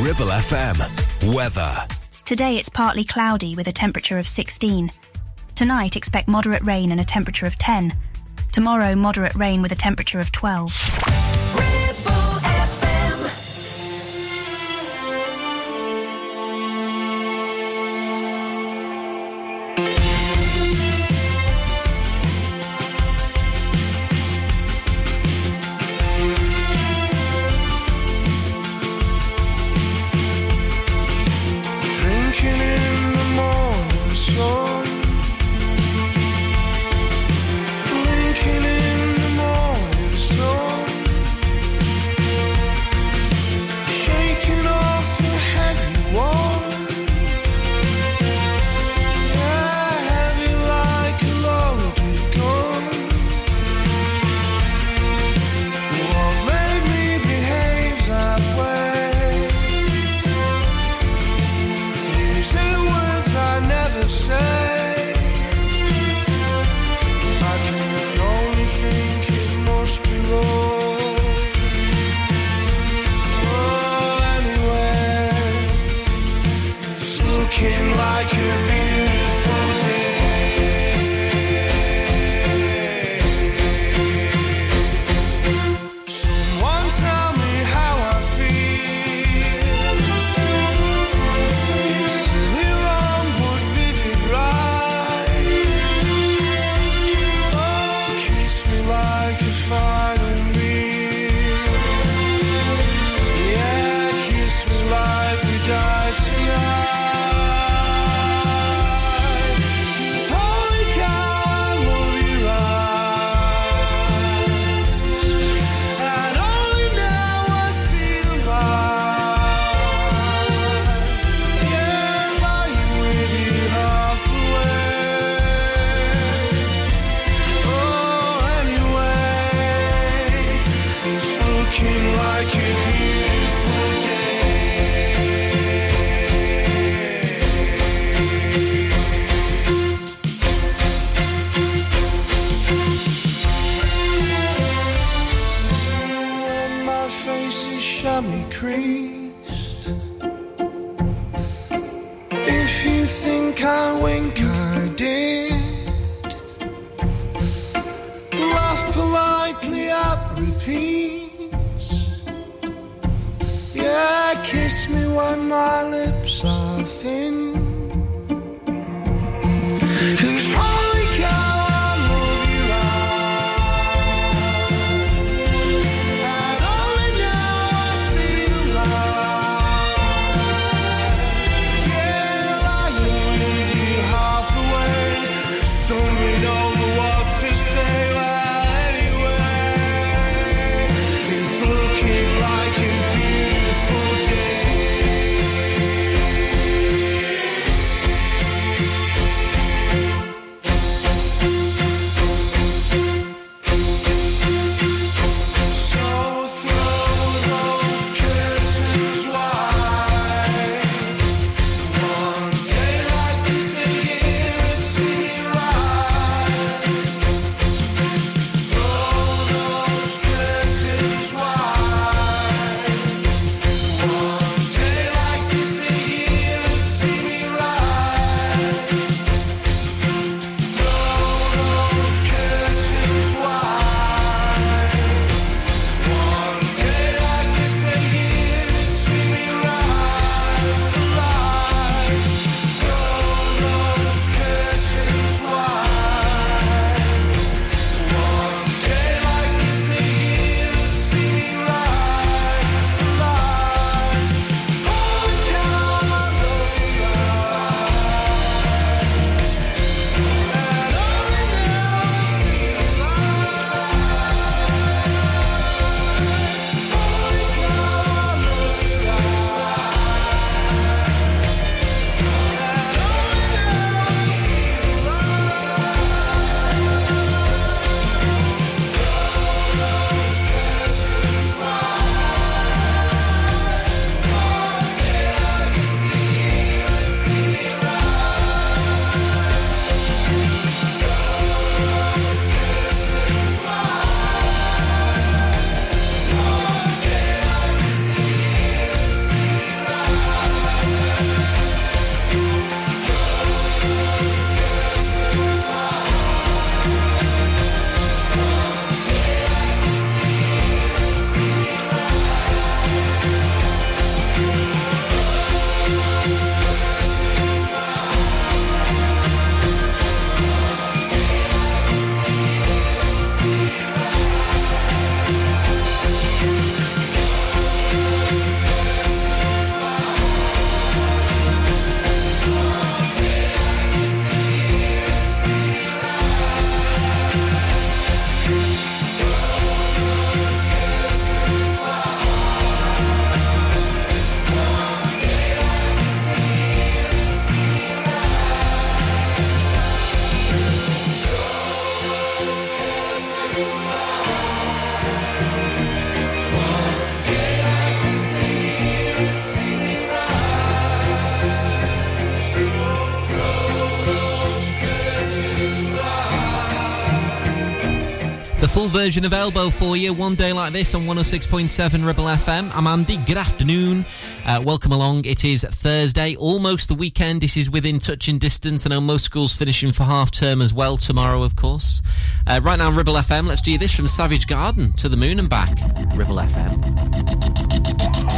Ribble FM. Weather. Today it's partly cloudy with a temperature of 16. Tonight expect moderate rain and a temperature of 10. Tomorrow moderate rain with a temperature of 12. version of Elbow for you one day like this on 106.7 Ribble FM. I'm Andy. Good afternoon. Uh, welcome along. It is Thursday, almost the weekend. This is within touching distance. I know most schools finishing for half term as well tomorrow, of course. Uh, right now, Ribble FM, let's do this from Savage Garden to the Moon and back. Ribble FM.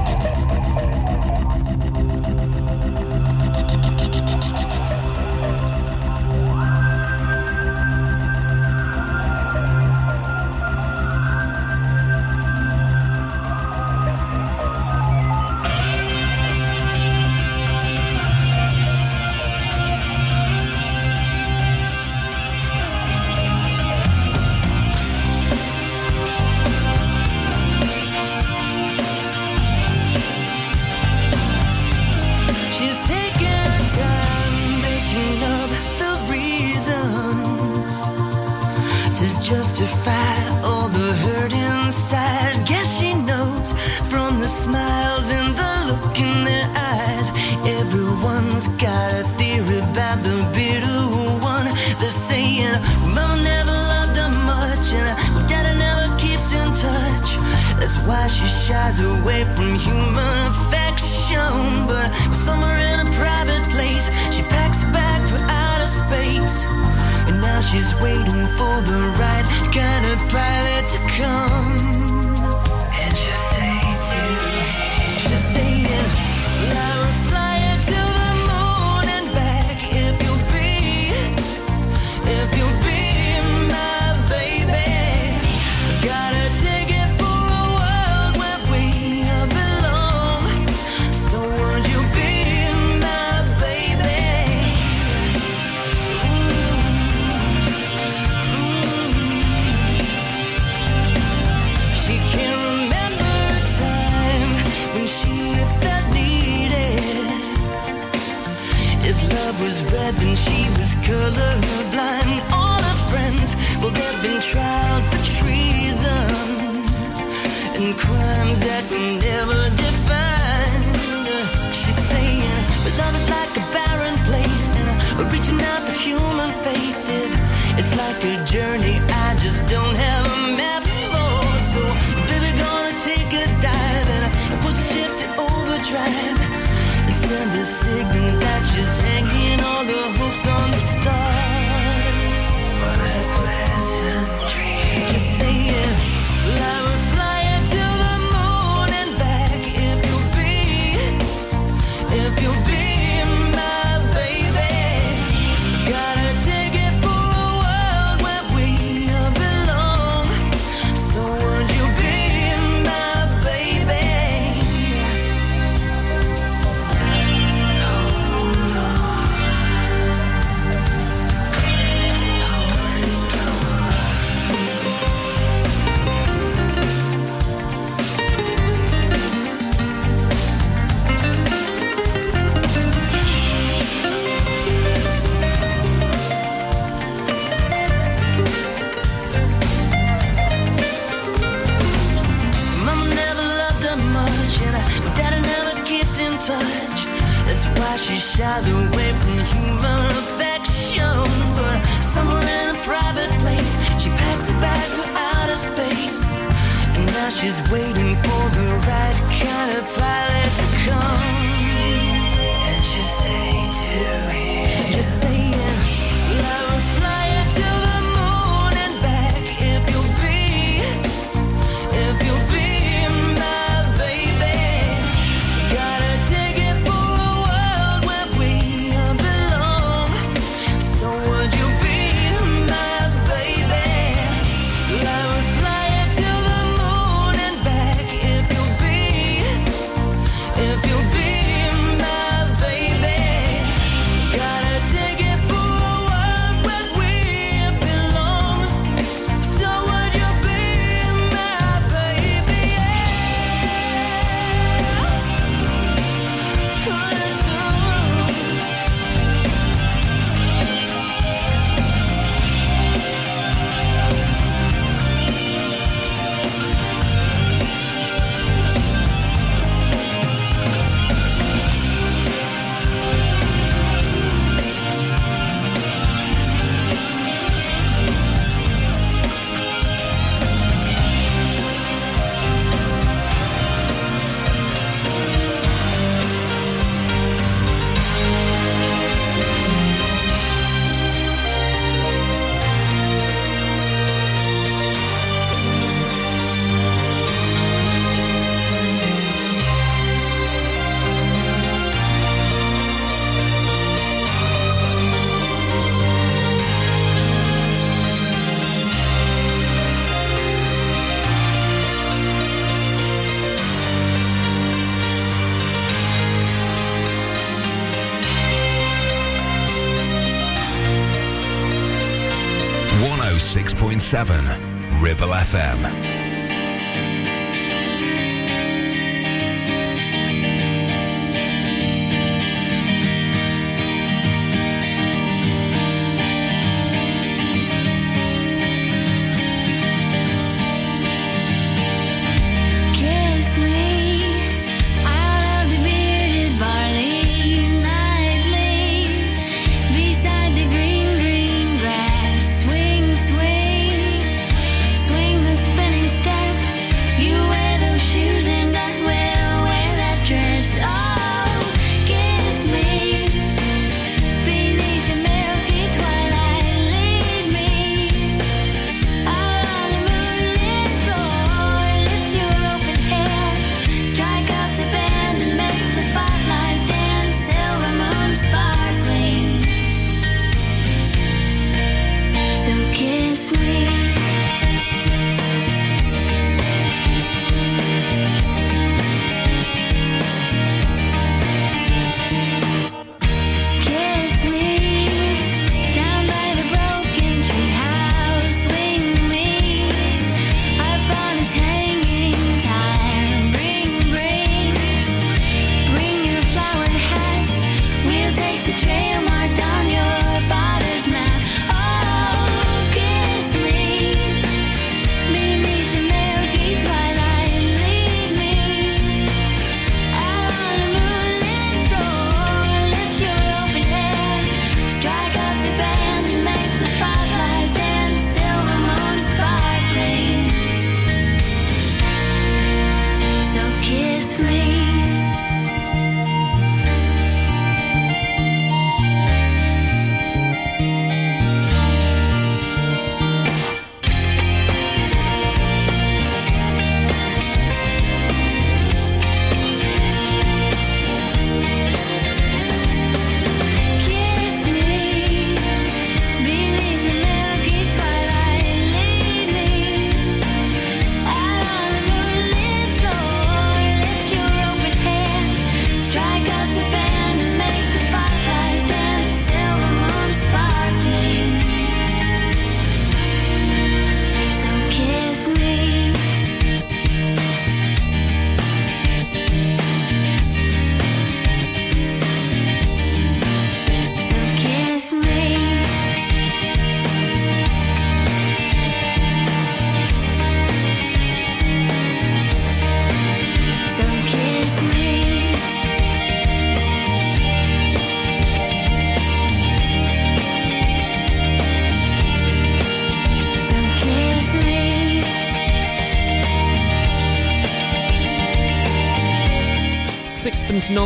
7.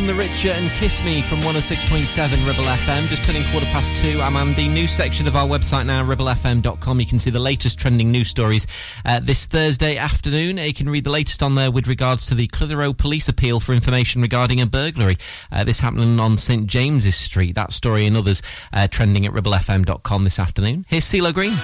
None the Richer and Kiss Me from 106.7 Ribble FM. Just turning quarter past two. I'm on the New section of our website now, ribblefm.com. You can see the latest trending news stories uh, this Thursday afternoon. You can read the latest on there with regards to the Clitheroe police appeal for information regarding a burglary. Uh, this happening on St James's Street. That story and others uh, trending at ribblefm.com this afternoon. Here's CeeLo Green.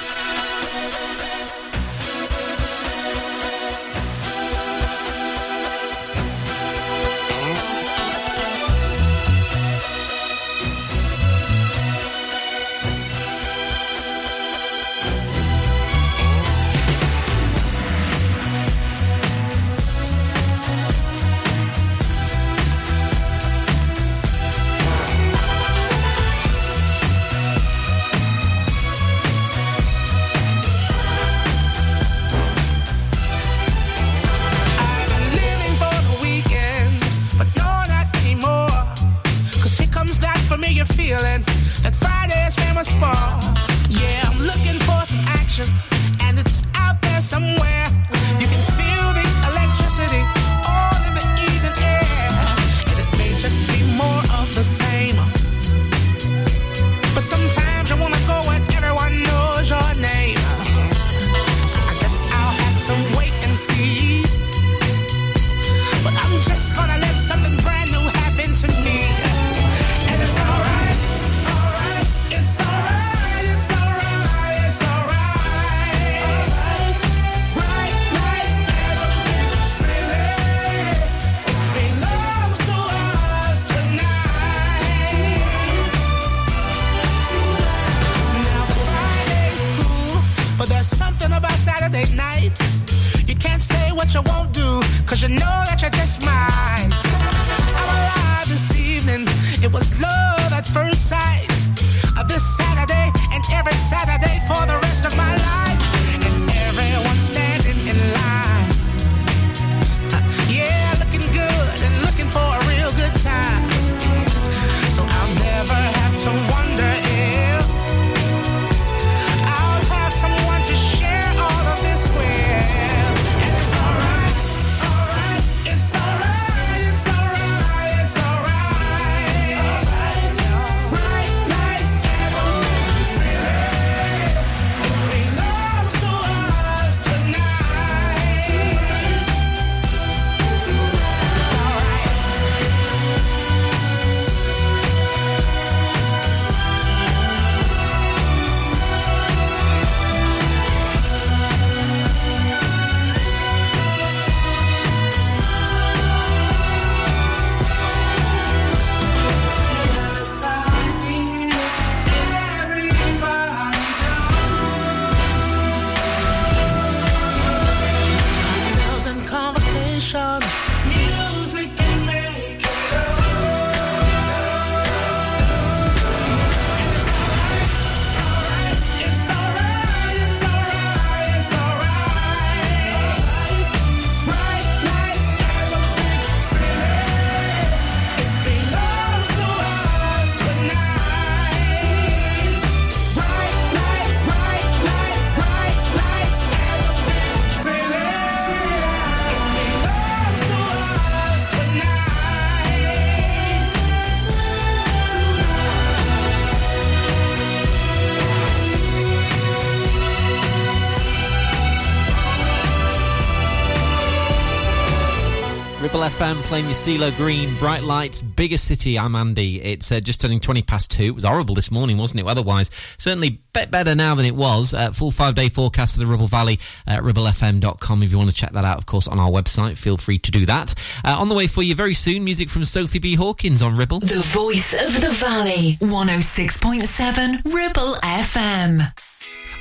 Ribble FM playing your CeeLo Green, Bright Lights, Bigger City. I'm Andy. It's uh, just turning 20 past two. It was horrible this morning, wasn't it? Otherwise, certainly bit better now than it was. Uh, full five day forecast for the Ribble Valley at ribblefm.com. If you want to check that out, of course, on our website, feel free to do that. Uh, on the way for you very soon, music from Sophie B. Hawkins on Ribble. The voice of the valley. 106.7 Ribble FM.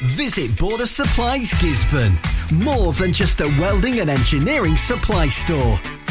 Visit Border Supplies Gisburn. More than just a welding and engineering supply store.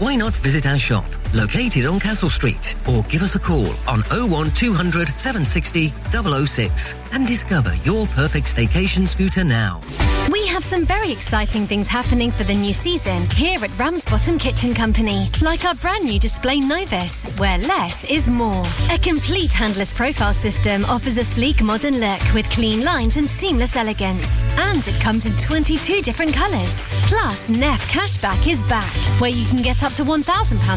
Why not visit our shop, located on Castle Street, or give us a call on 01200 760 006 and discover your perfect staycation scooter now. We have some very exciting things happening for the new season here at Ramsbottom Kitchen Company, like our brand new display Novus, where less is more. A complete handless profile system offers a sleek modern look with clean lines and seamless elegance. And it comes in 22 different colours. Plus, Neff Cashback is back, where you can get up to £1,000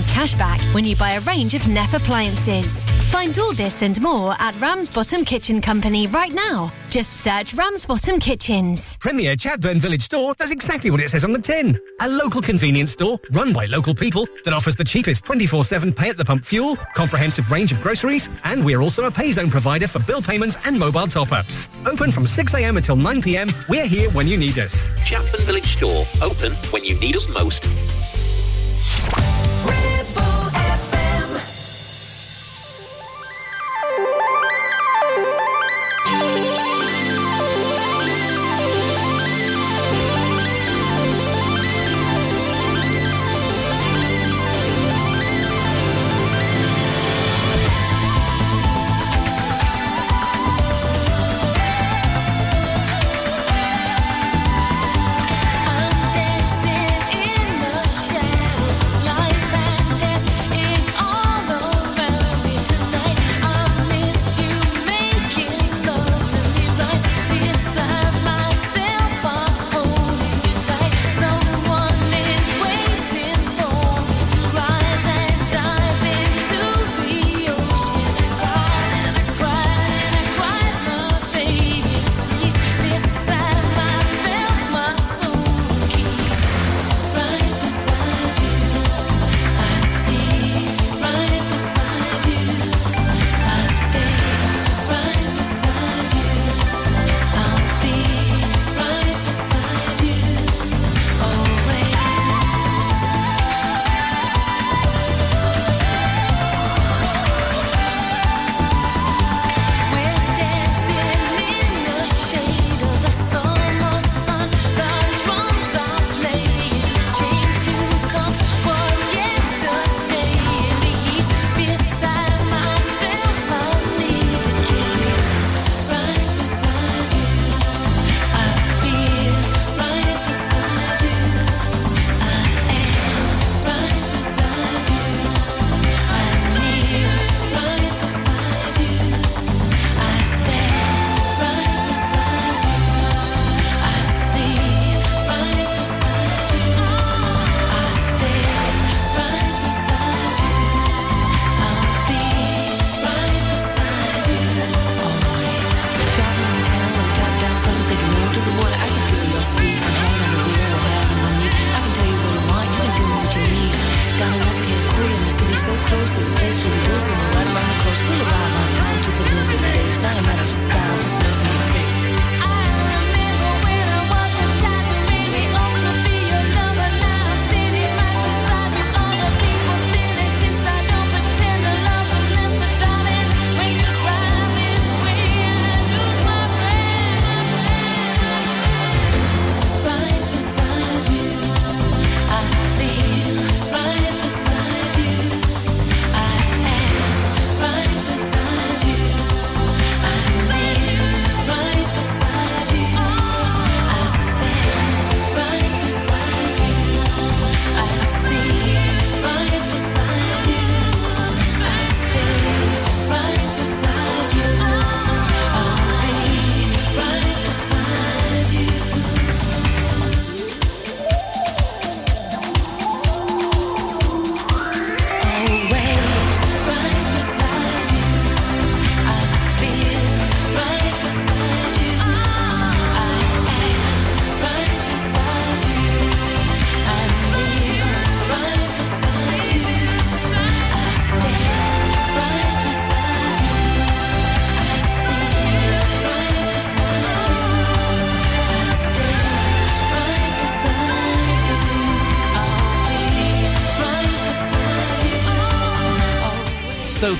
cashback when you buy a range of Neff appliances. Find all this and more at Ramsbottom Kitchen Company right now. Just search Ramsbottom Kitchens. Premier Chatburn Village Store does exactly what it says on the tin. A local convenience store run by local people that offers the cheapest 24-7 pay at the pump fuel, comprehensive range of groceries, and we're also a pay zone provider for bill payments and mobile top-ups. Open from 6am until 9pm, we're here when you need us. Chatburn Village Store, open when you need us most.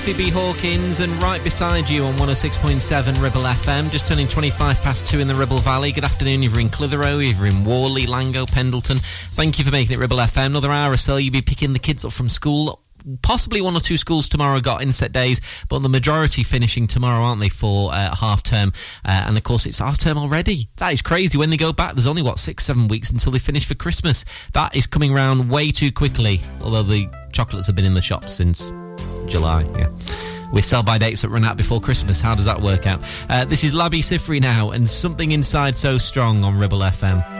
Sophie B. Hawkins, and right beside you on 106.7 Ribble FM, just turning 25 past 2 in the Ribble Valley. Good afternoon, either in Clitheroe, either in Whalley, Langho, Pendleton. Thank you for making it Ribble FM. Another hour or so, you'll be picking the kids up from school. Possibly one or two schools tomorrow got inset days, but the majority finishing tomorrow, aren't they, for uh, half term? Uh, and of course, it's half term already. That is crazy. When they go back, there's only, what, six, seven weeks until they finish for Christmas. That is coming round way too quickly, although the chocolates have been in the shops since July, yeah. With sell by dates that run out before Christmas. How does that work out? Uh, this is Labi Siffre now, and something inside so strong on Ribble FM.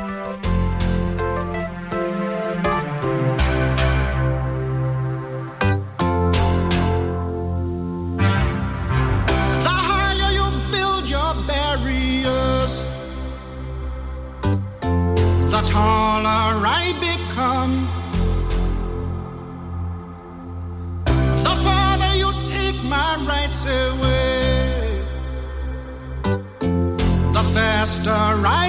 Faster I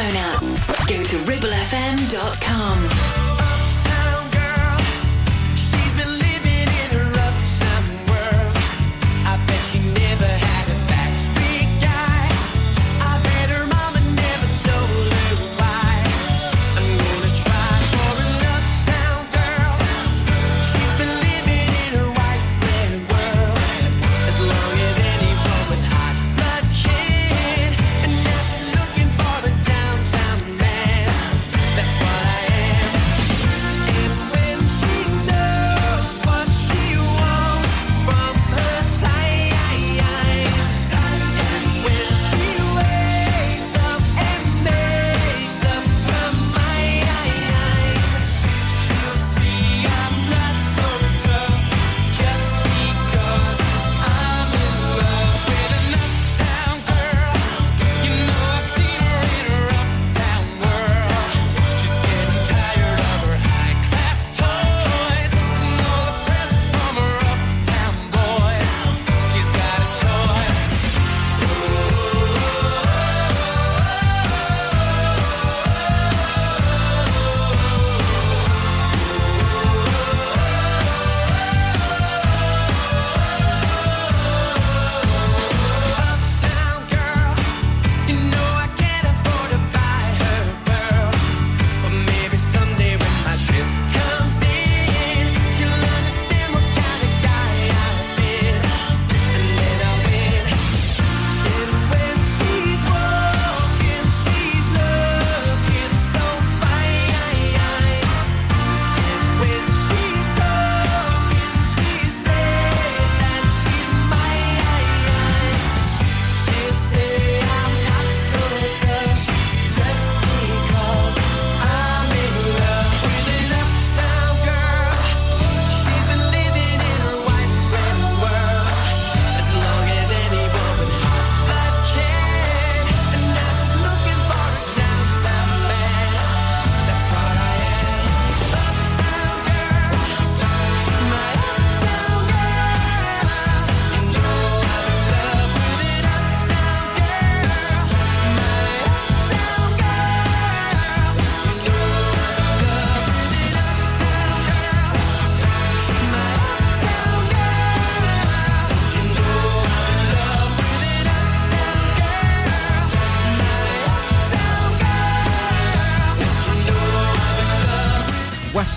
phone app. Go to ribblefm.com.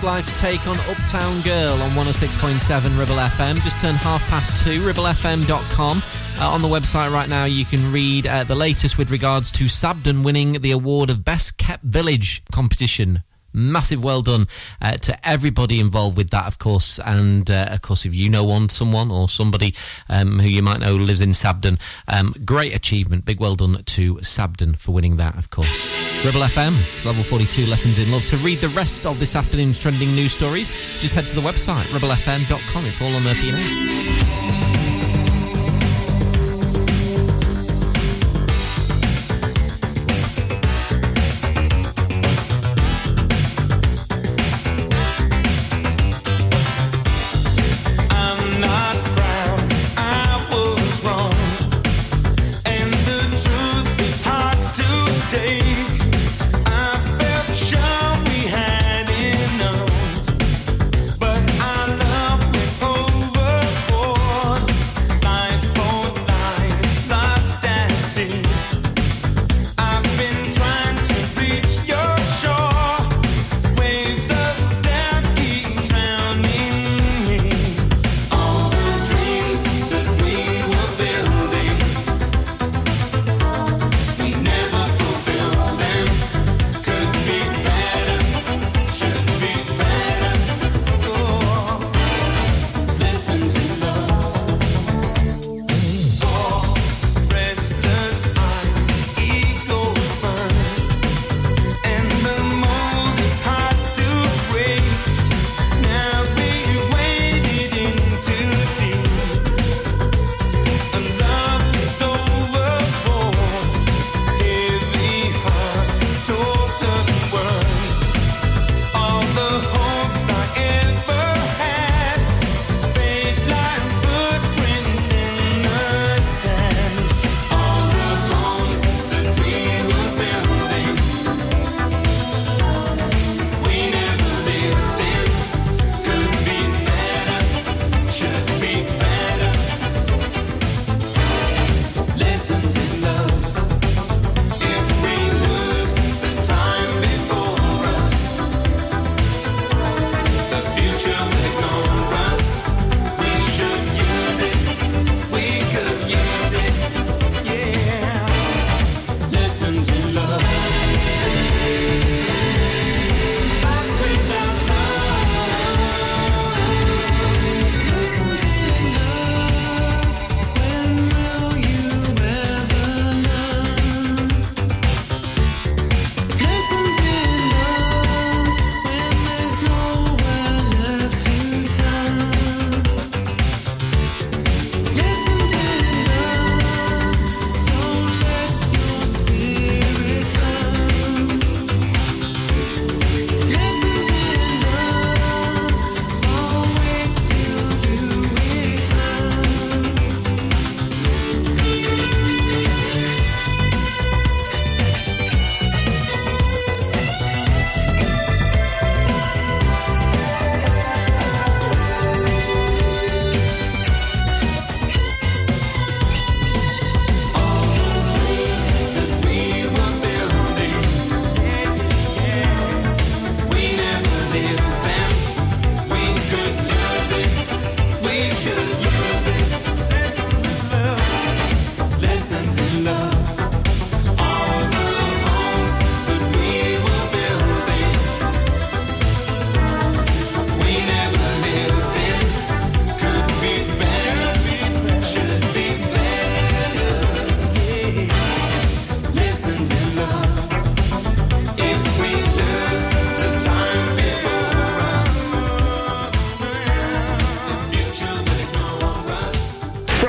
Life's take on Uptown Girl on 106.7 Ribble FM. Just turn half past two, ribblefm.com. Uh, on the website right now, you can read uh, the latest with regards to Sabden winning the award of Best Kept Village competition Massive well done uh, to everybody involved with that, of course. And uh, of course, if you know one, someone or somebody um, who you might know lives in Sabden, um, great achievement. Big well done to Sabden for winning that, of course. Ribble FM, level 42, Lessons in Love. To read the rest of this afternoon's trending news stories, just head to the website, ribblefm.com. It's all on there for you now.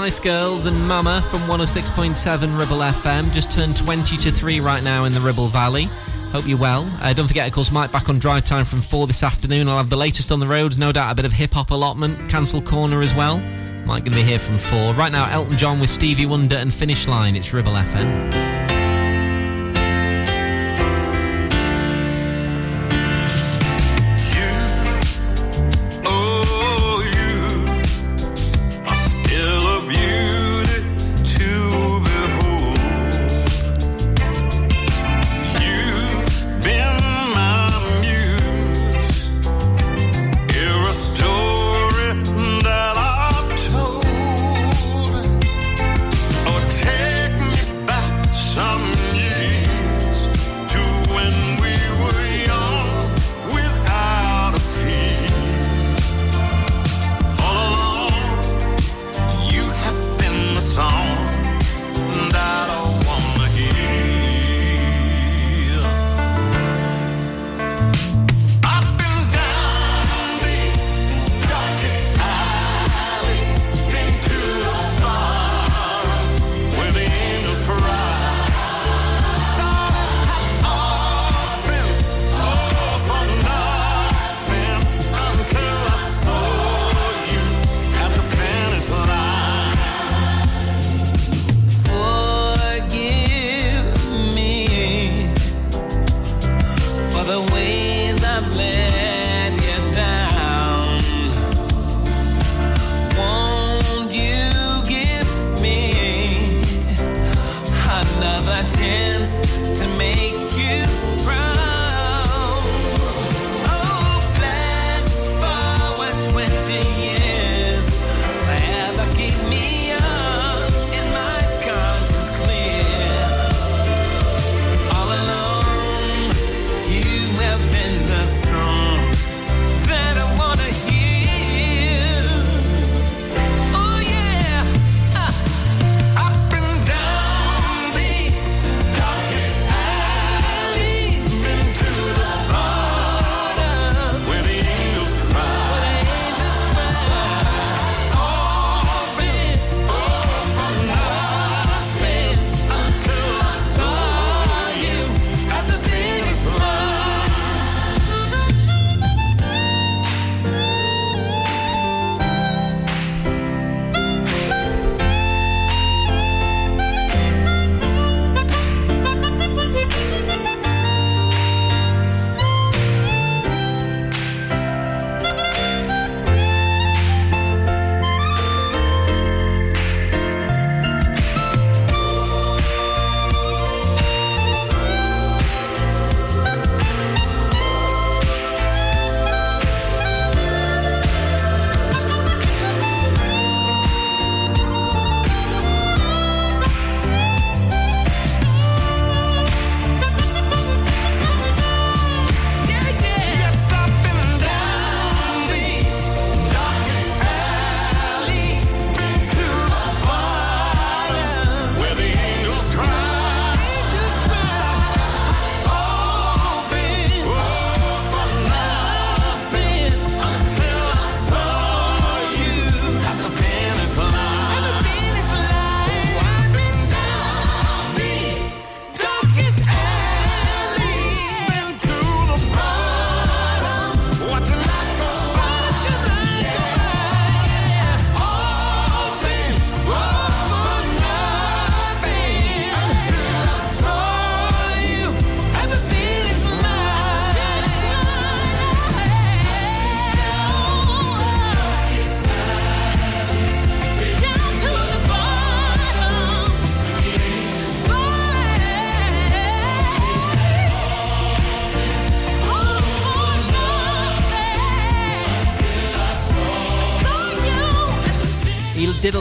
Spice Girls and Mama from 106.7 Ribble FM. Just turned 20 to 3 right now in the Ribble Valley. Hope you're well. Uh, don't forget, of course, Mike back on drive time from 4 this afternoon. I'll have the latest on the roads, no doubt a bit of hip hop allotment, cancel corner as well. Mike going to be here from 4. Right now, Elton John with Stevie Wonder and Finish Line. It's Ribble FM.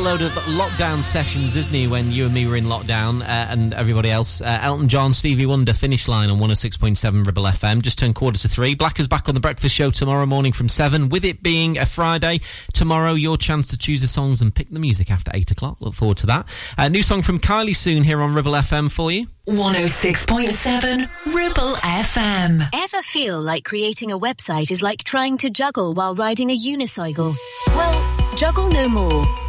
Load of lockdown sessions, isn't he, when you and me were in lockdown uh, and everybody else? Uh, Elton John, Stevie Wonder, finish line on 106.7 Ribble FM. Just turned quarter to three. Black is back on the breakfast show tomorrow morning from 7. With it being a Friday, tomorrow your chance to choose the songs and pick the music after 8 o'clock. Look forward to that. A new song from Kylie soon here on Ribble FM for you. 106.7 Ribble FM. Ever feel like creating a website is like trying to juggle while riding a unicycle? Well, juggle no more.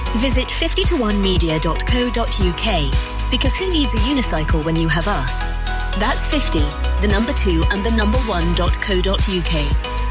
Visit 50to1media.co.uk because who needs a unicycle when you have us? That's 50, the number 2 and the number 1.co.uk.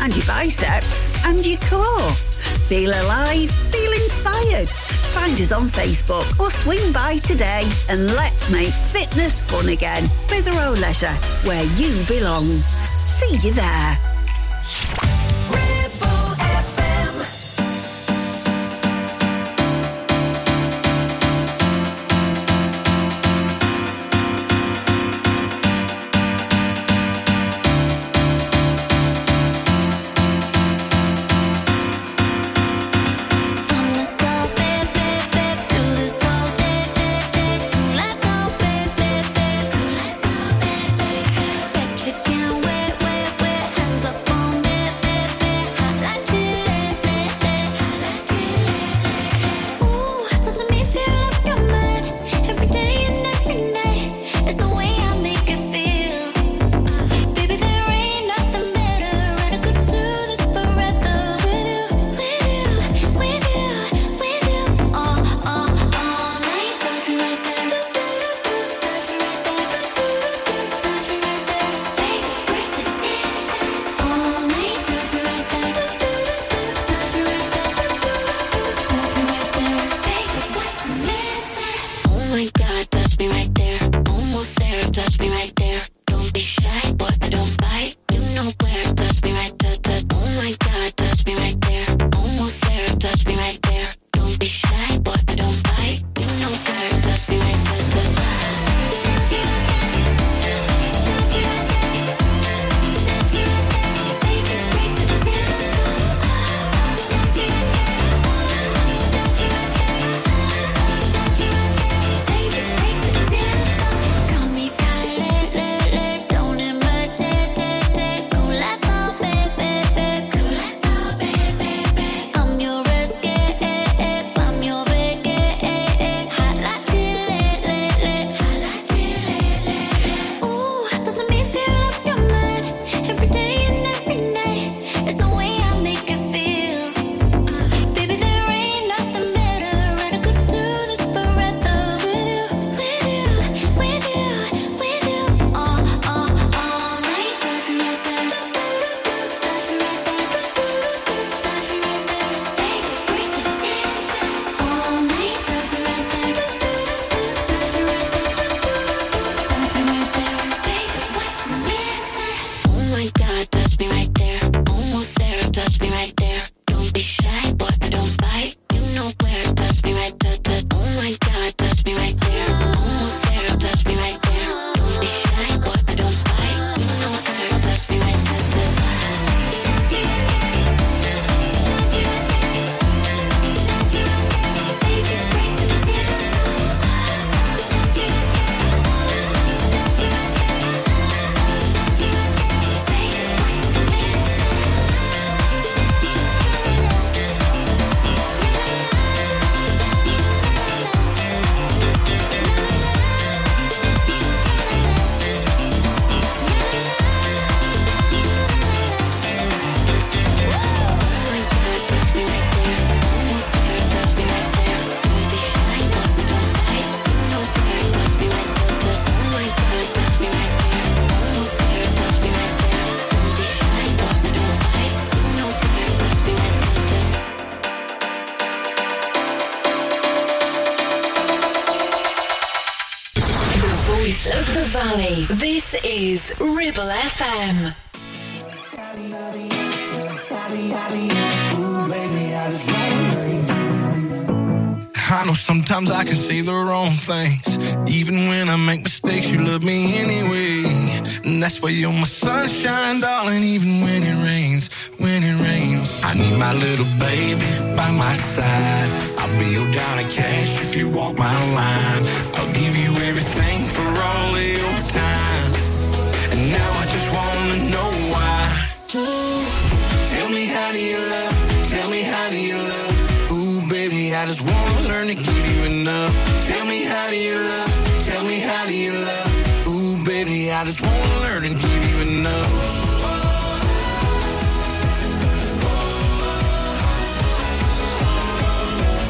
And your biceps and your core. Feel alive, feel inspired. Find us on Facebook or swing by today and let's make fitness fun again. Clitheroe Leisure, where you belong. See you there. Ribble FM. I know sometimes I can say the wrong things. Even when I make mistakes, you love me anyway. And that's why you're my sunshine, darling, even when it rains, when it rains. I need my little baby by my side. I'll be your Johnny Cash if you walk my line. I'll give you everything how do you love? Ooh, baby, I just wanna learn and give you enough.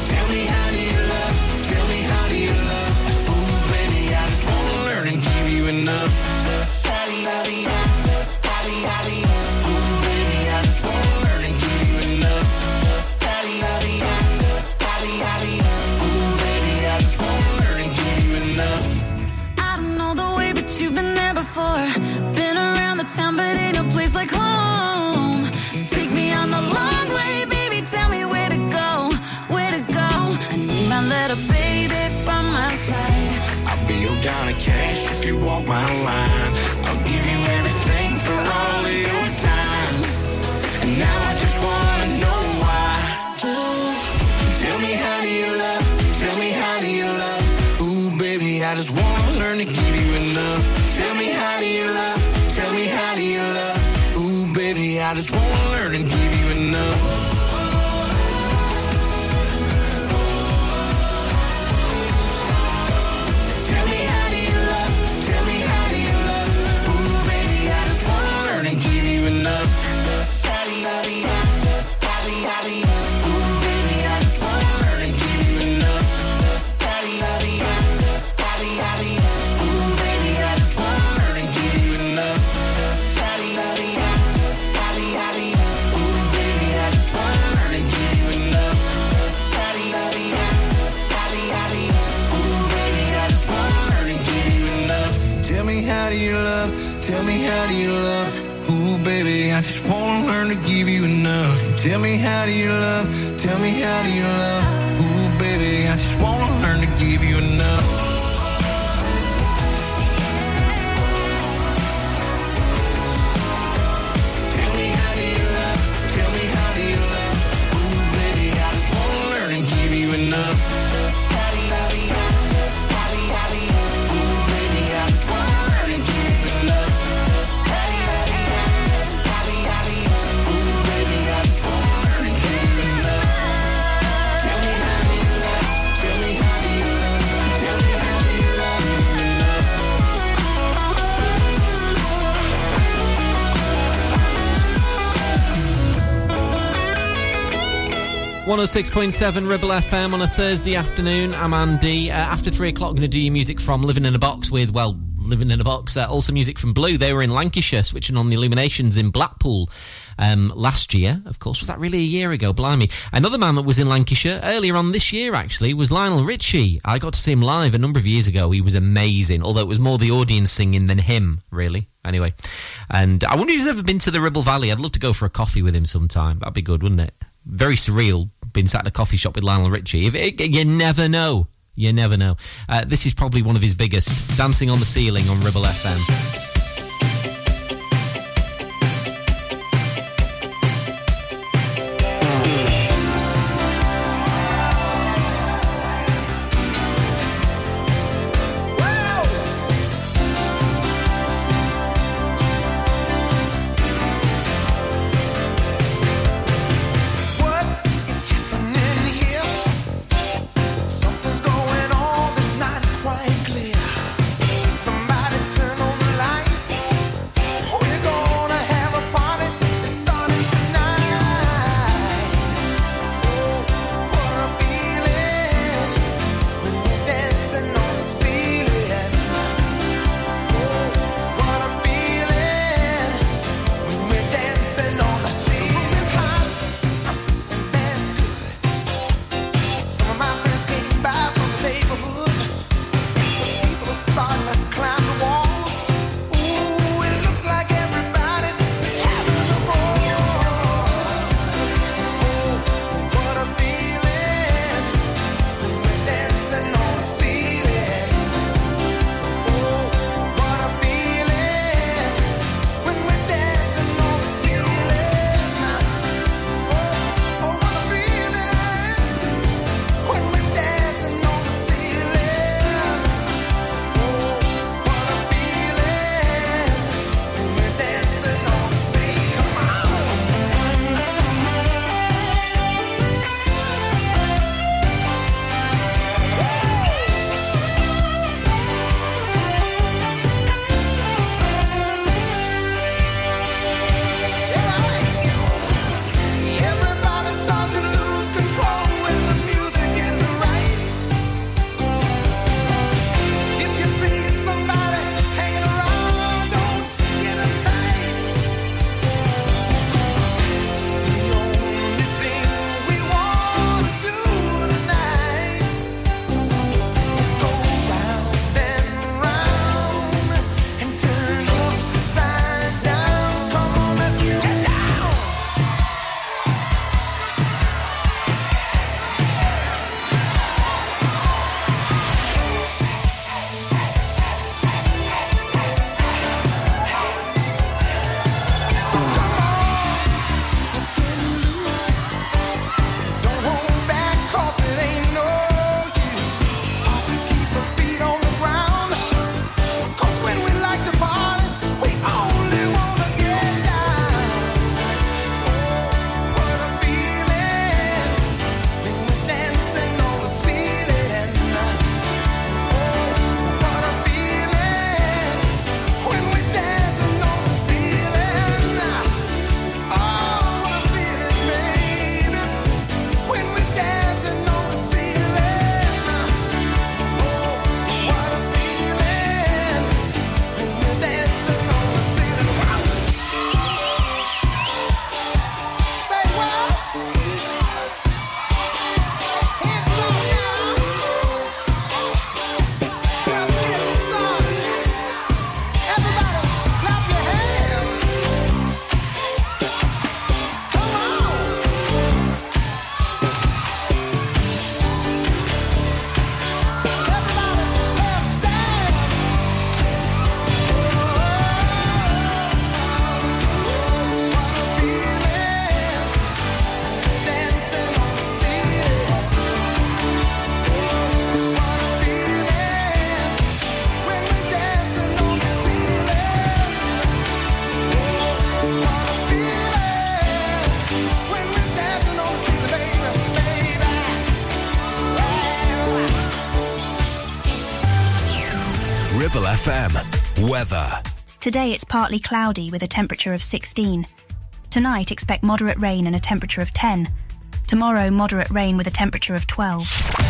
Tell me how do I need my little baby by my side. I'll be your down cash if you walk my line. I'll give you everything for only time. And now I just wanna know why. Feel me how do you love? Tell me how do you love? Ooh, baby, I just wanna learn to give you enough. I just wanna Tell me how do you love? Tell me how do 106.7 Ribble FM on a Thursday afternoon. I'm Andy. Uh, after three o'clock, I'm going to do your music from Living in a Box with, well, Living in a Box. Uh, also, music from Blue. They were in Lancashire, switching on the illuminations in Blackpool um, last year. Of course, was that really a year ago? Blimey. Another man that was in Lancashire earlier on this year, actually, was Lionel Richie. I got to see him live a number of years ago. He was amazing, although it was more the audience singing than him, really. Anyway, and I wonder if he's ever been to the Ribble Valley. I'd love to go for a coffee with him sometime. That'd be good, wouldn't it? Very surreal being sat in a coffee shop with Lionel Richie. It, you never know. You never know. Uh, this is probably one of his biggest. Dancing on the Ceiling on Ribble FM. Ribble FM. Weather. Today it's partly cloudy with a temperature of 16. Tonight expect moderate rain and a temperature of 10. Tomorrow moderate rain with a temperature of 12.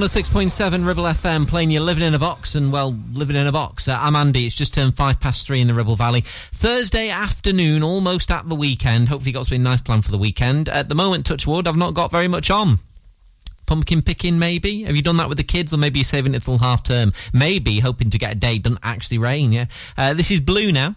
106.7 Ribble FM playing You're Living in a Box and, well, Living in a Box. Uh, I'm Andy. It's just turned five past three in the Ribble Valley. Thursday afternoon, almost at the weekend. Hopefully, got something nice planned for the weekend. At the moment, touch wood, I've not got very much on. Pumpkin picking, maybe? Have you done that with the kids, or maybe you're saving it till half term? Maybe hoping to get a day doesn't actually rain, yeah? Uh, this is Blue now.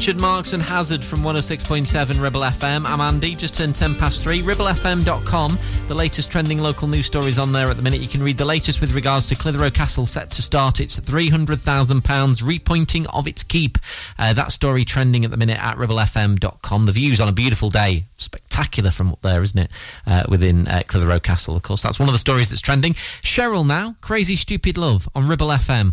Richard Marx and Hazard from 106.7 Ribble FM. I'm Andy, just turned 10 past 3. RibbleFM.com, the latest trending local news stories on there at the minute. You can read the latest with regards to Clitheroe Castle set to start its £300,000 repointing of its keep. Uh, that story trending at the minute at RibbleFM.com. The views on a beautiful day, spectacular from up there, isn't it? Uh, within uh, Clitheroe Castle, of course. That's one of the stories that's trending. Cheryl now, Crazy Stupid Love on Ribble FM.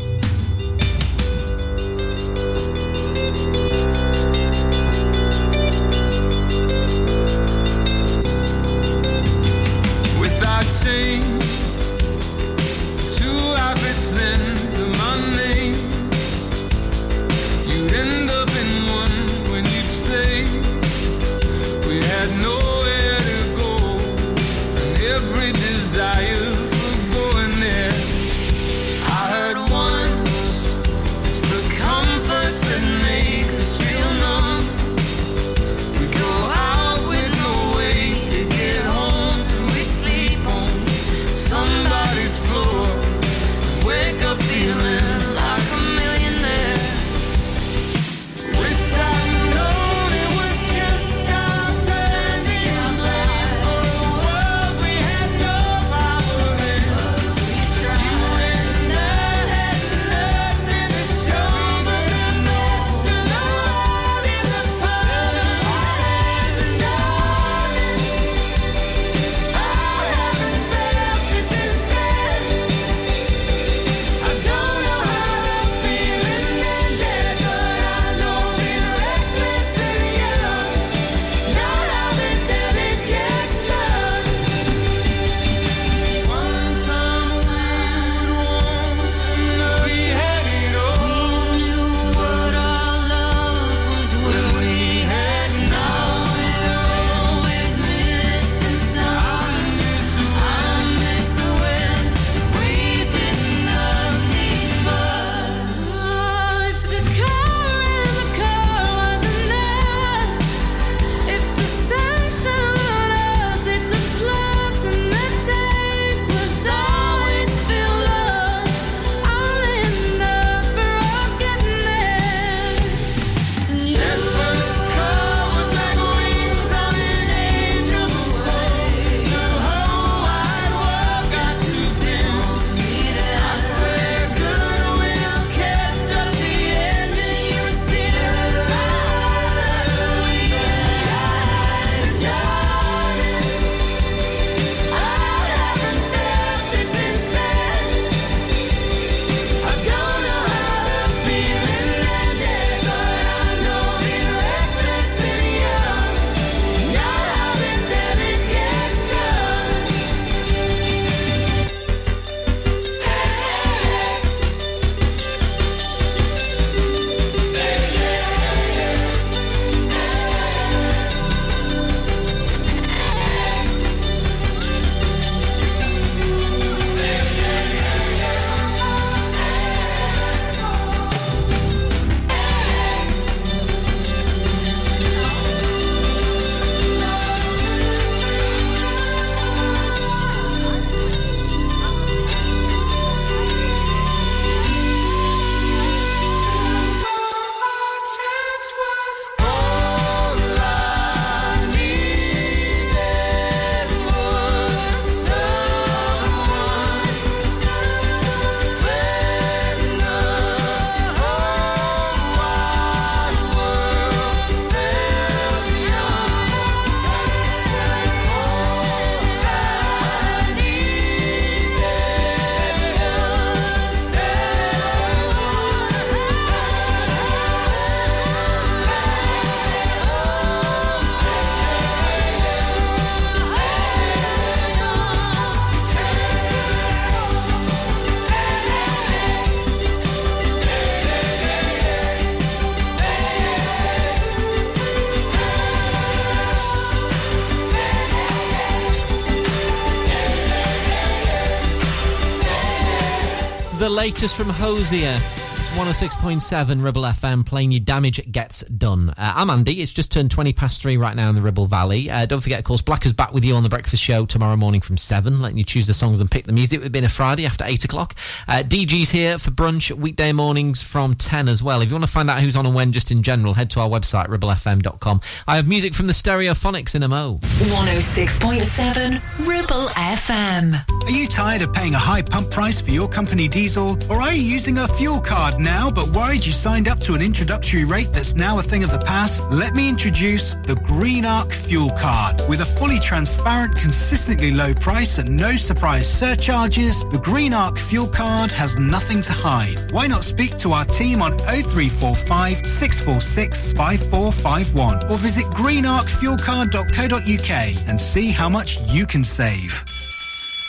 Latest from Hozier. It's 106.7 Ribble FM playing you Damage Gets Done. Uh, I'm Andy. It's just turned 20 past three right now in the Ribble Valley. Uh, don't forget, of course, Blacker's back with you on the breakfast show tomorrow morning from 7, letting you choose the songs and pick the music. It's been a Friday after 8 o'clock. Uh, DG's here for brunch weekday mornings from 10 as well. If you want to find out who's on and when just in general, head to our website, ribblefm.com. I have music from the Stereophonics in a mo. 106.7 Ribble FM. Are you tired of paying a high pump price for your company diesel? Or are you using a fuel card now but worried you signed up to an introductory rate that's now a thing of the past? Let me introduce the Green Arc Fuel Card. With a fully transparent, consistently low price and no surprise surcharges, the Green Arc Fuel Card has nothing to hide. Why not speak to our team on 0345 646 5451 or visit greenarcfuelcard.co.uk and see how much you can save.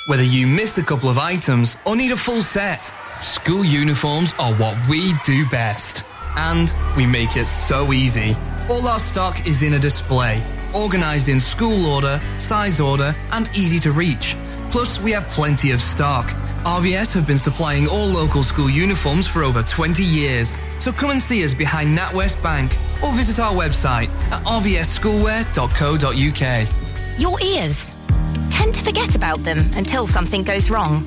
Whether you missed a couple of items or need a full set, school uniforms are what we do best. And we make it so easy. All our stock is in a display, organized in school order, size order, and easy to reach. Plus, we have plenty of stock. RVS have been supplying all local school uniforms for over 20 years. So come and see us behind NatWest Bank or visit our website at rvsschoolwear.co.uk. Your ears. Tend to forget about them until something goes wrong.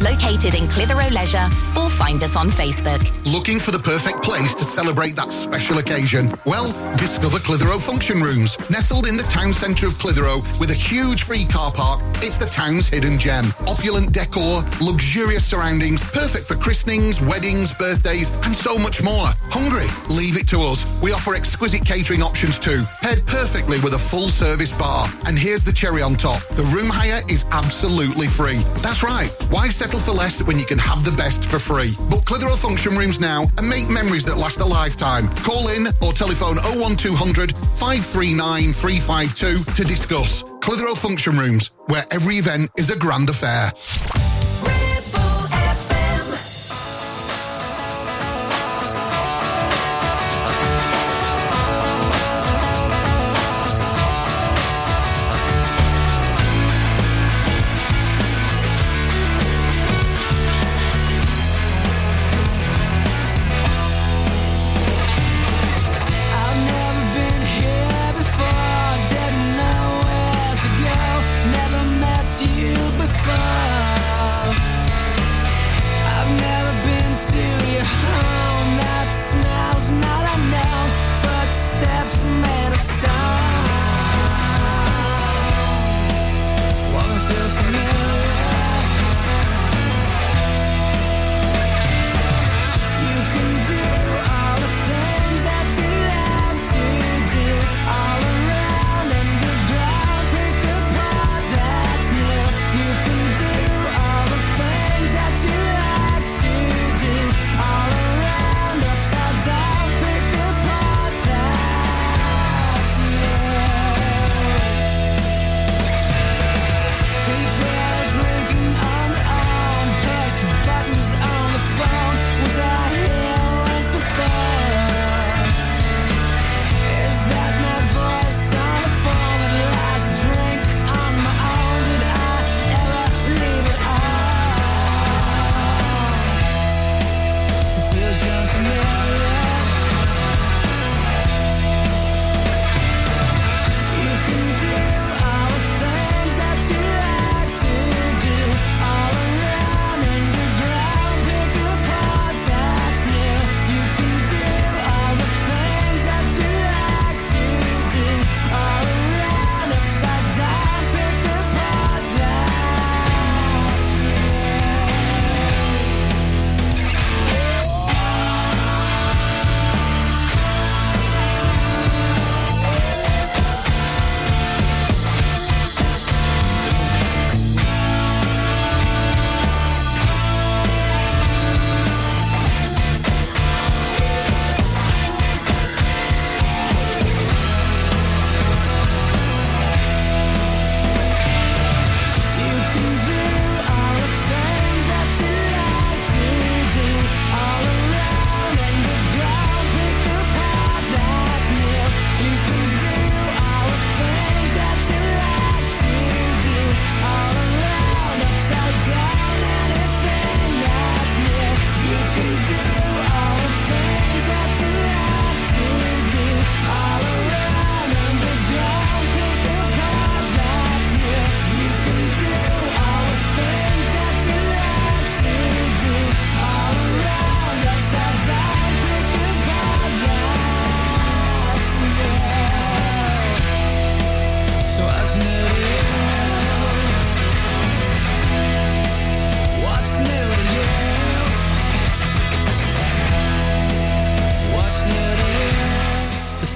Located in Clitheroe Leisure or find us on Facebook. Looking for the perfect place to celebrate that special occasion? Well, discover Clitheroe Function Rooms. Nestled in the town centre of Clitheroe with a huge free car park, it's the town's hidden gem. Opulent decor, luxurious surroundings, perfect for christenings, weddings, birthdays, and so much more. Hungry? Leave it to us. We offer exquisite catering options too, paired perfectly with a full service bar. And here's the cherry on top. The room hire is absolutely free. That's right. Why settle for less when you can have the best for free? Book Clitheroe Function Rooms now and make memories that last a lifetime. Call in or telephone 01200 539 352 to discuss. Clitheroe Function Rooms, where every event is a grand affair.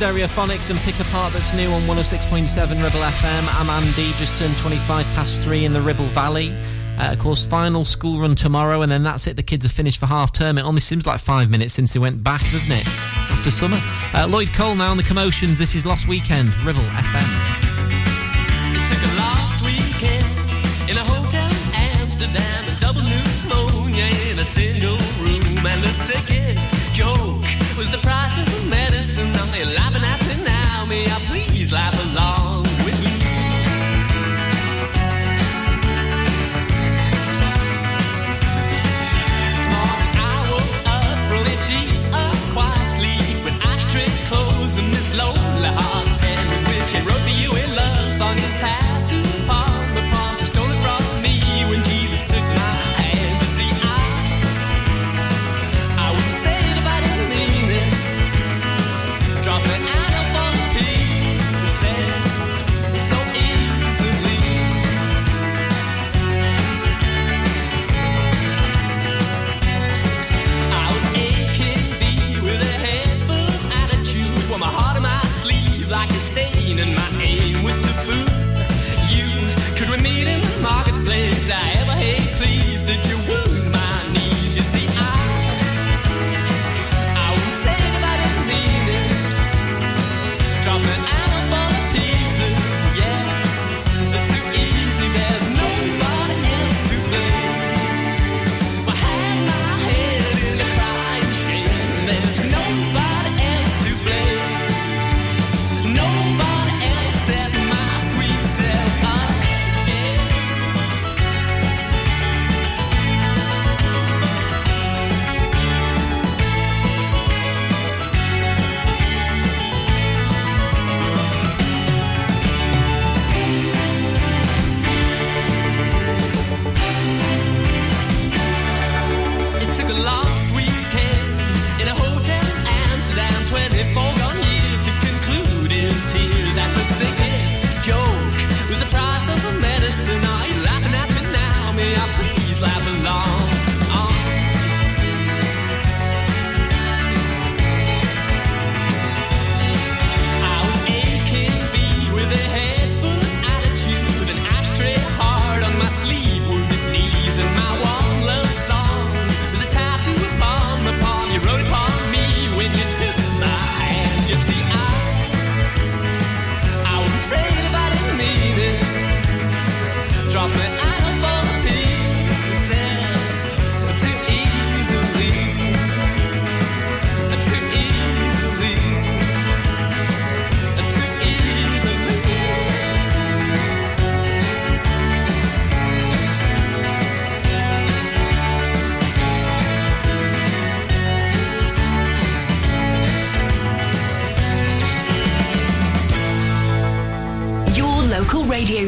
Stereophonics and Pick A Part that's new on 106.7 Ribble FM. I'm Andy, just turned 25 past three in the Ribble Valley. Uh, of course, final school run tomorrow, and then that's it. The kids are finished for half term. It only seems like five minutes since they went back, doesn't it? After summer. Uh, Lloyd Cole now on the commotions. This is Lost Weekend, Ribble FM. It Took a last weekend in a hotel Amsterdam, a double pneumonia in a single room, and the sickest joke was the price of the medicine. Now they're laughing at me now, may I please laugh along with me? Smart, I woke up from a deep, a quiet sleep with ashtray clothes and this lonely heart. Pen with which wrote the you in love song and and my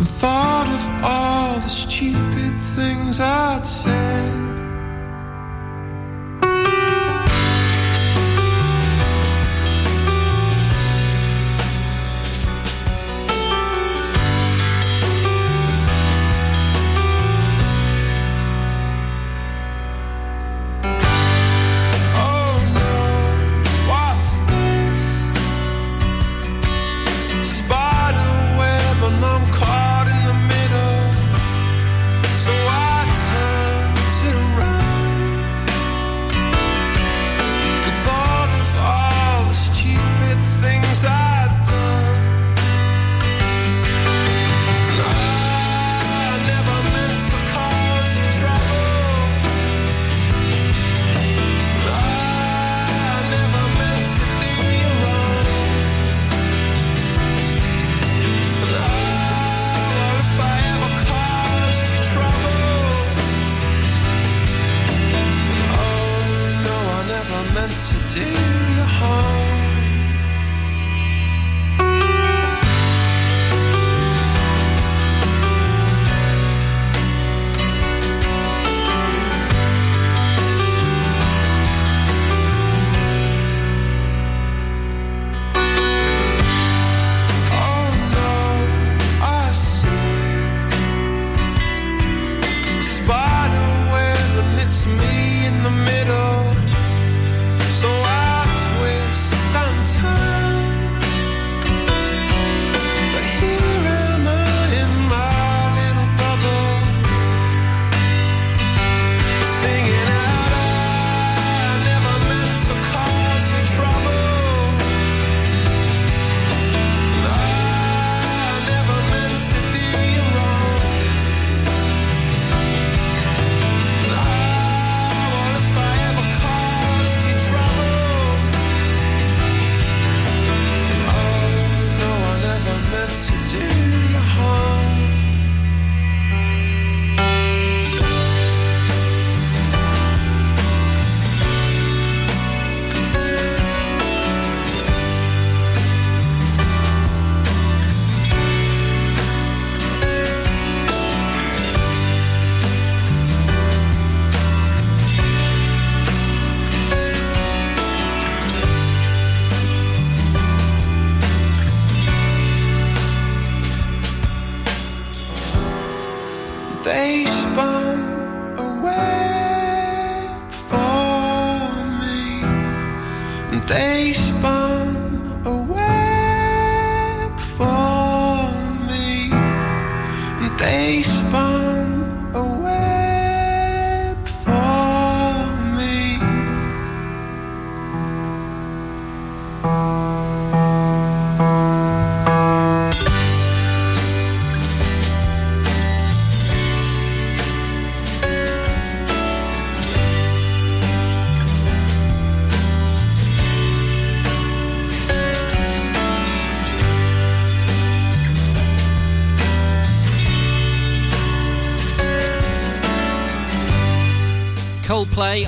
And thought of all the stupid things I'd said.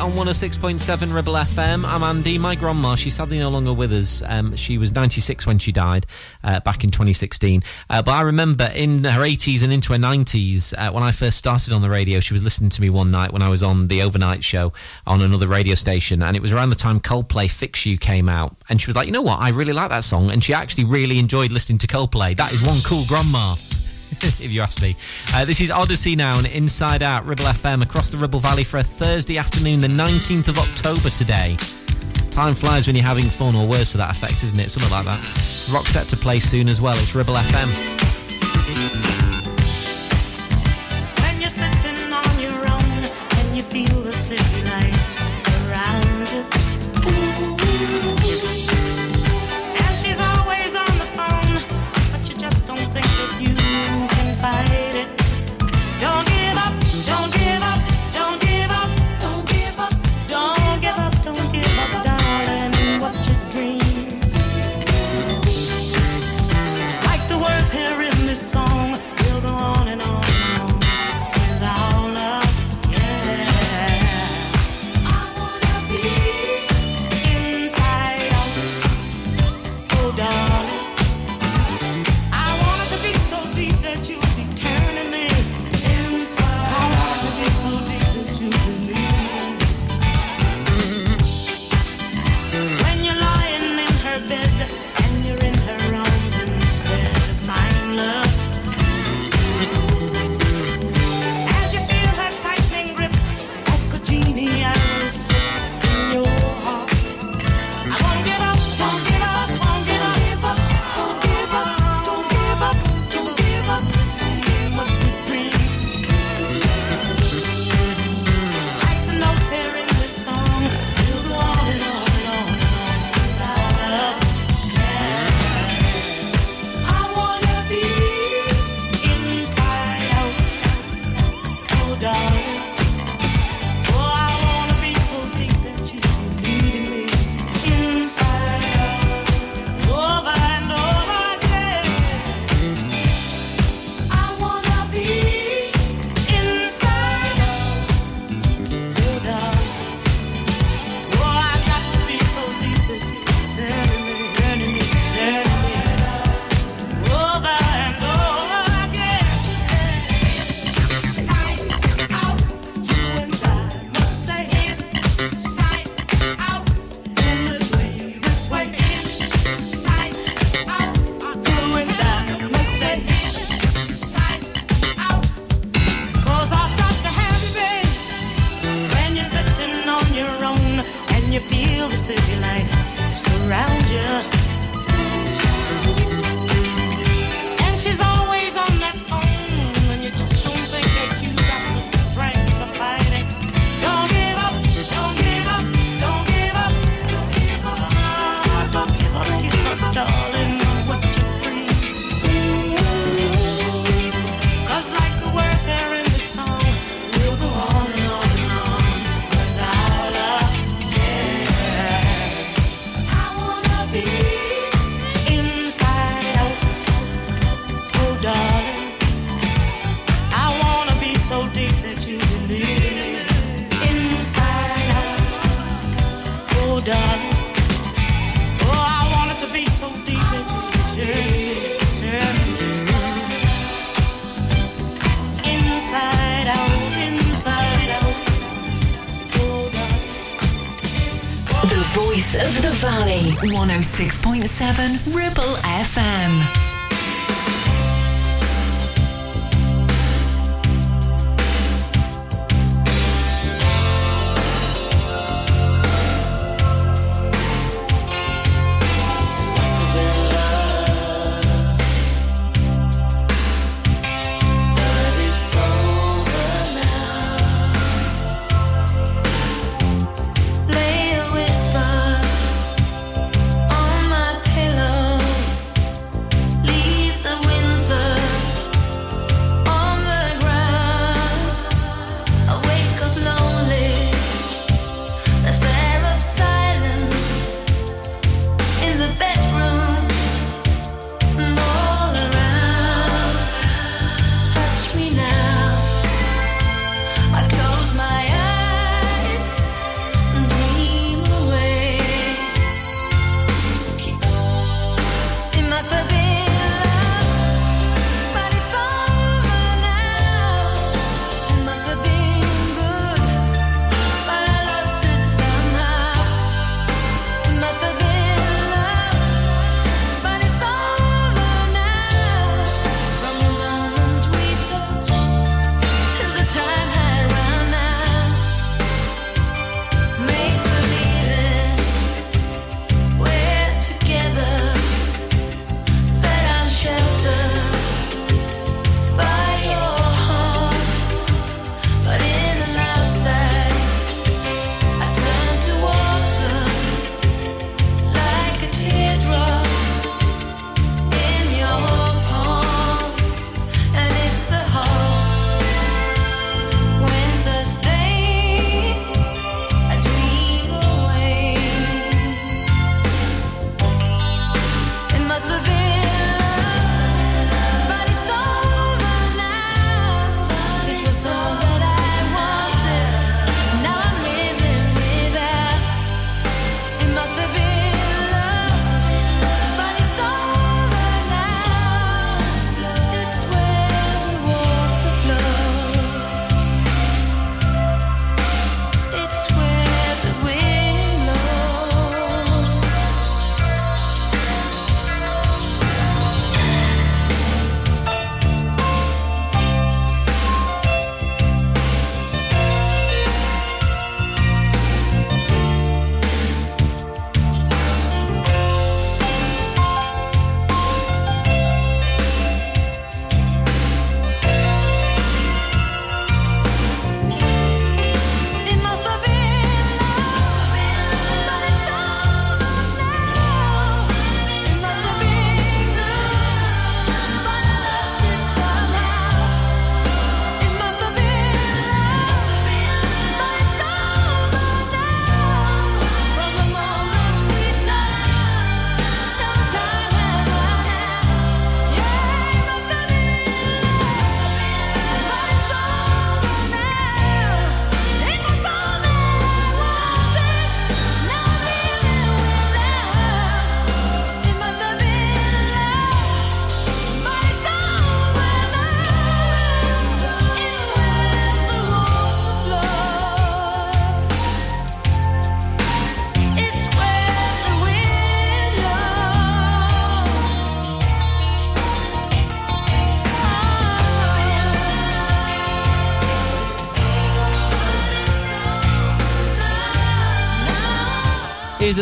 on 106.7 Ribble FM. I'm Andy. My grandma, she's sadly no longer with us. Um, she was 96 when she died uh, back in 2016. Uh, but I remember in her 80s and into her 90s, uh, when I first started on the radio, she was listening to me one night when I was on the overnight show on another radio station. And it was around the time Coldplay Fix You came out. And she was like, you know what? I really like that song. And she actually really enjoyed listening to Coldplay. That is one cool grandma. if you ask me. Uh, this is Odyssey now and Inside Out, Ribble FM, across the Ribble Valley for a Thursday afternoon, the 19th of October today. Time flies when you're having fun, or worse to that effect, isn't it? Something like that. Roxette to play soon as well. It's Ribble FM. Voice of the Valley, 106.7 Ribble FM.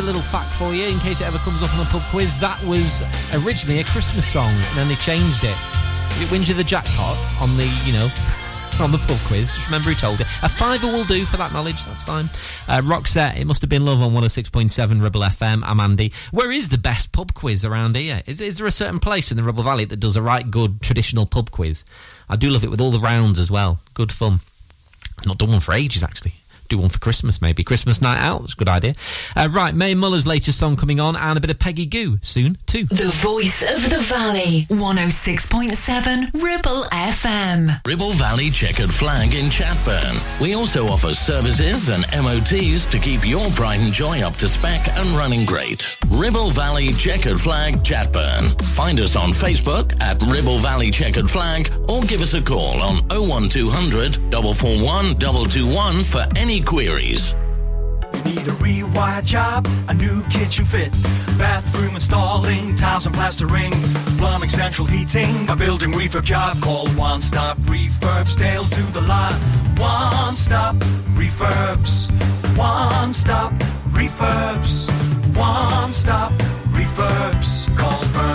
A little fact for you in case it ever comes up on a pub quiz. That was originally a Christmas song, and then they changed it. It wins you the jackpot on the, you know, on the pub quiz. Just remember who told you. A fiver will do for that knowledge. That's fine. Uh, Roxette, it must have been love on 106.7 Ribble FM. I'm Andy. Where is the best pub quiz around here? Is, is there a certain place in the Ribble Valley that does a right good traditional pub quiz? I do love it with all the rounds as well. Good fun. Not done one for ages, actually. Do one for Christmas, maybe. Christmas night out. That's a good idea. Uh, right, Mae Muller's latest song coming on, and a bit of Peggy Gou soon, too. The voice of the valley. 106.7 Ribble FM. Ribble Valley Checkered Flag in Chatburn. We also offer services and MOTs to keep your pride and joy up to spec and running great. Ribble Valley Checkered Flag Chatburn. Find us on Facebook at Ribble Valley Checkered Flag or give us a call on 01200 441 221 for any queries. You need a rewire job, a new kitchen fit, bathroom installing, tiles and plastering, plumbing, central heating, a building refurb job. Call One Stop Refurbs, Dale to the lot. One Stop Refurbs, One Stop Refurbs, One Stop Refurbs. Call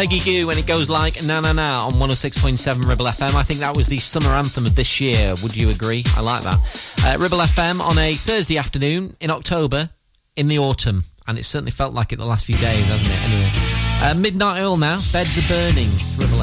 Peggy Gou, and it goes like na na na on 106.7 Ribble FM. I think that was the summer anthem of this year. Would you agree? I like that. Uh, Ribble FM on a Thursday afternoon in October in the autumn, and it certainly felt like it the last few days, hasn't it? Anyway, uh, midnight oil now. Beds are burning. Ribble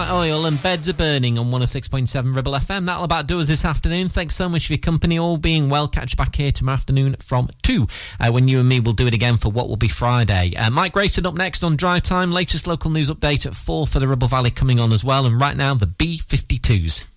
Midnight Oil and Beds are Burning on 106.7 Ribble FM. That'll about do us this afternoon. Thanks so much for your company. All being well, catch back here tomorrow afternoon from 2 uh, when you and me will do it again for what will be Friday. Uh, Mike Grayson up next on Drive Time. Latest local news update at 4 for the Ribble Valley coming on as well. And right now, the B52s.